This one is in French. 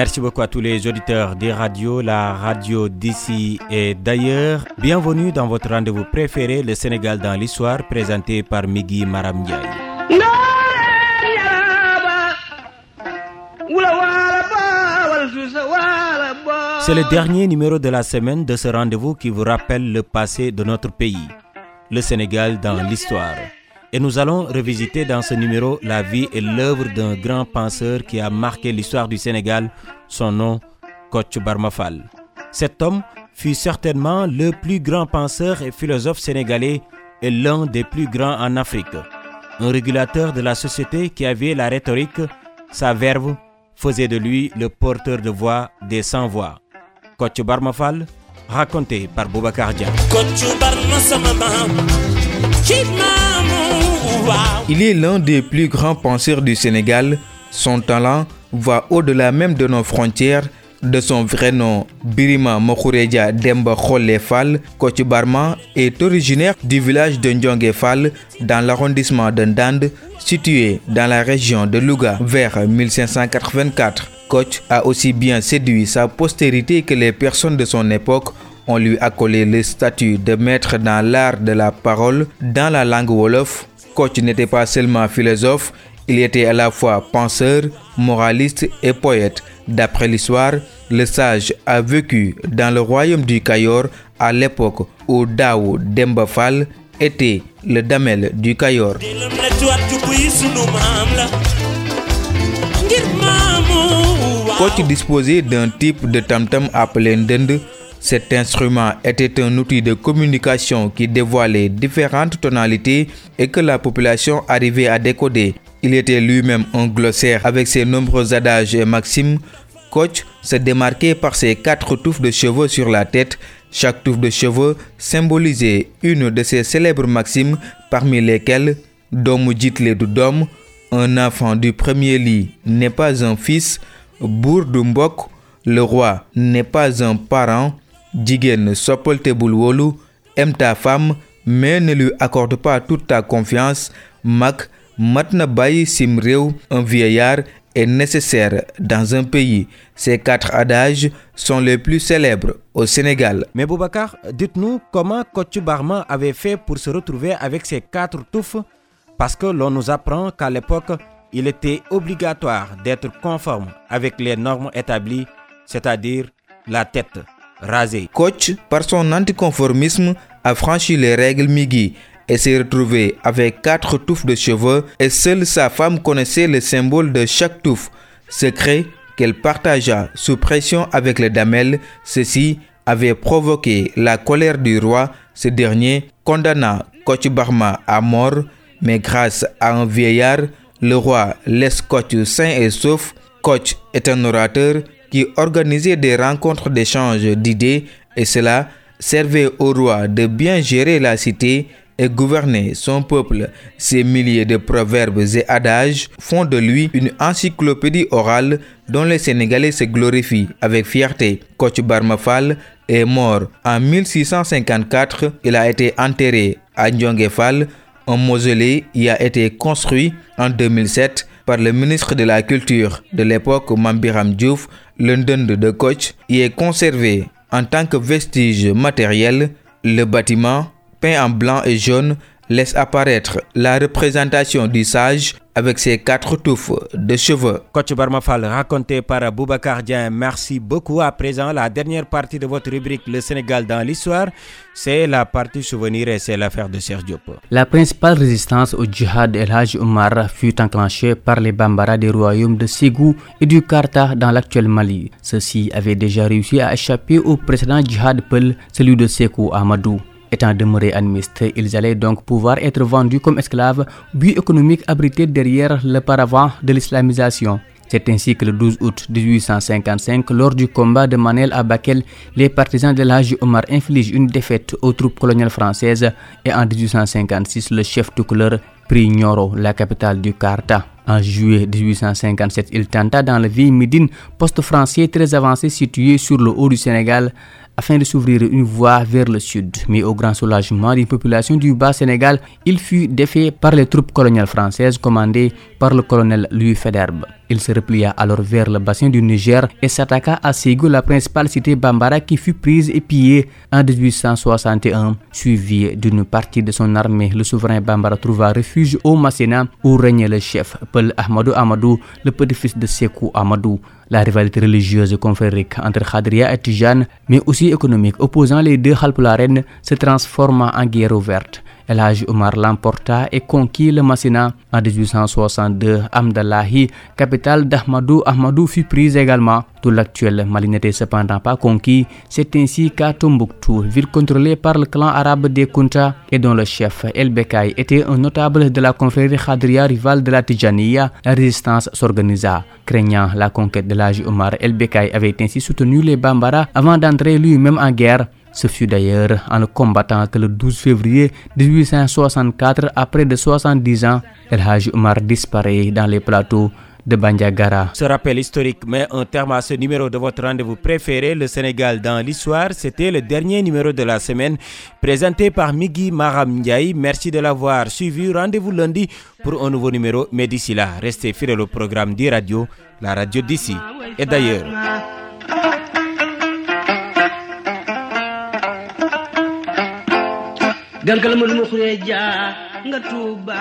Merci beaucoup à tous les auditeurs des radios, la radio d'ici et d'ailleurs. Bienvenue dans votre rendez-vous préféré, le Sénégal dans l'histoire, présenté par Migui Maram C'est le dernier numéro de la semaine de ce rendez-vous qui vous rappelle le passé de notre pays, le Sénégal dans l'histoire. Et nous allons revisiter dans ce numéro la vie et l'œuvre d'un grand penseur qui a marqué l'histoire du Sénégal, son nom, Koch Barmafal. Cet homme fut certainement le plus grand penseur et philosophe sénégalais et l'un des plus grands en Afrique. Un régulateur de la société qui avait la rhétorique, sa verve, faisait de lui le porteur de voix des sans-voix. Koch Barmafal, raconté par Boubacar Il est l'un des plus grands penseurs du Sénégal. Son talent va au-delà même de nos frontières de son vrai nom, Birima Mokureja Demba Kholle Fall, Barma est originaire du village de Ndjongue Fall dans l'arrondissement de Ndande, situé dans la région de Louga vers 1584. Koch a aussi bien séduit sa postérité que les personnes de son époque ont lui accolé le statut de maître dans l'art de la parole dans la langue Wolof. Koch n'était pas seulement philosophe, il était à la fois penseur, moraliste et poète. D'après l'histoire, le sage a vécu dans le royaume du Cayor à l'époque où Dao Dembafal était le damel du Cayor. Koch disposait d'un type de tam-tam appelé Ndende. Cet instrument était un outil de communication qui dévoilait différentes tonalités et que la population arrivait à décoder. Il était lui-même un glossaire avec ses nombreux adages et maximes. Koch se démarquait par ses quatre touffes de cheveux sur la tête. Chaque touffe de cheveux symbolisait une de ses célèbres maximes, parmi lesquelles Dom Jitle Dom, un enfant du premier lit n'est pas un fils, Bourdumbok, le roi n'est pas un parent, Jigen Sopoltebulwolu, aime ta femme, mais ne lui accorde pas toute ta confiance, Mak Matna Simreu, un vieillard, est nécessaire dans un pays. Ces quatre adages sont les plus célèbres au Sénégal. Mais Boubacar, dites-nous comment Kochu Barma avait fait pour se retrouver avec ces quatre touffes parce que l'on nous apprend qu'à l'époque, il était obligatoire d'être conforme avec les normes établies, c'est-à-dire la tête Koch, par son anticonformisme, a franchi les règles Migi et s'est retrouvé avec quatre touffes de cheveux et seule sa femme connaissait le symbole de chaque touffe, secret qu'elle partagea sous pression avec les damels. Ceci avait provoqué la colère du roi. Ce dernier condamna Koch Barma à mort, mais grâce à un vieillard, le roi laisse Koch sain et sauf. Koch est un orateur qui organisait des rencontres d'échange d'idées et cela servait au roi de bien gérer la cité et gouverner son peuple. Ces milliers de proverbes et adages font de lui une encyclopédie orale dont les Sénégalais se glorifient avec fierté. Koch Barmafal est mort en 1654. Il a été enterré à Ndjongefal. Un mausolée y a été construit en 2007 par le ministre de la Culture de l'époque Mambiram Diouf. Le de Koch y est conservé en tant que vestige matériel. Le bâtiment peint en blanc et jaune, laisse apparaître la représentation du sage avec ses quatre touffes de cheveux. Coach Barmafal, raconté par Boubacar Dien, merci beaucoup. À présent, la dernière partie de votre rubrique Le Sénégal dans l'histoire, c'est la partie souvenir et c'est l'affaire de Serge Diop. La principale résistance au djihad El Hajj Omar fut enclenchée par les Bambara des royaumes de Ségou et du Karta dans l'actuel Mali. Ceux-ci avaient déjà réussi à échapper au précédent djihad Peul, celui de Sekou Ahmadou. Étant demeurés administrés, ils allaient donc pouvoir être vendus comme esclaves, but économique abrité derrière le paravent de l'islamisation. C'est ainsi que le 12 août 1855, lors du combat de Manel à Bakel, les partisans de l'âge Omar infligent une défaite aux troupes coloniales françaises et en 1856, le chef de couleur prit Nyoro, la capitale du Karta. En juillet 1857, il tenta dans la ville Médine, poste français très avancé situé sur le haut du Sénégal, afin de s'ouvrir une voie vers le sud. Mais au grand soulagement d'une population du bas Sénégal, il fut défait par les troupes coloniales françaises commandées par le colonel Louis Federbe. Il se replia alors vers le bassin du Niger et s'attaqua à Ségou, la principale cité bambara qui fut prise et pillée en 1861. Suivi d'une partie de son armée, le souverain bambara trouva refuge au Masséna où régnait le chef, Peul Ahmadou Amadou, le petit-fils de Sekou Amadou. La rivalité religieuse et confrérique entre Khadria et Tijane, mais aussi économique opposant les deux Halpularen, se transforma en guerre ouverte. El Omar l'emporta et conquit le Massina en 1862. Amdallahi, capitale d'Ahmadou Ahmadou, fut prise également. Tout l'actuel Mali n'était cependant pas conquis. C'est ainsi qu'à Tombouctou, ville contrôlée par le clan arabe des Kunta et dont le chef El Bekai était un notable de la confrérie Khadria rivale de la Tijaniya, la résistance s'organisa. Craignant la conquête de l'âge Omar, El Bekai avait ainsi soutenu les Bambara avant d'entrer lui-même en guerre. Ce fut d'ailleurs en le combattant que le 12 février 1864, après de 70 ans, El Haj Omar disparaît dans les plateaux de Bandiagara. Ce rappel historique met un terme à ce numéro de votre rendez-vous préféré, le Sénégal dans l'histoire. C'était le dernier numéro de la semaine présenté par Migi Maram Ndiaye. Merci de l'avoir suivi. Rendez-vous lundi pour un nouveau numéro. Mais d'ici là, restez fidèles au programme d'e-radio, la radio d'ici et d'ailleurs. Galgal ma duma xuree jaa nga tuuba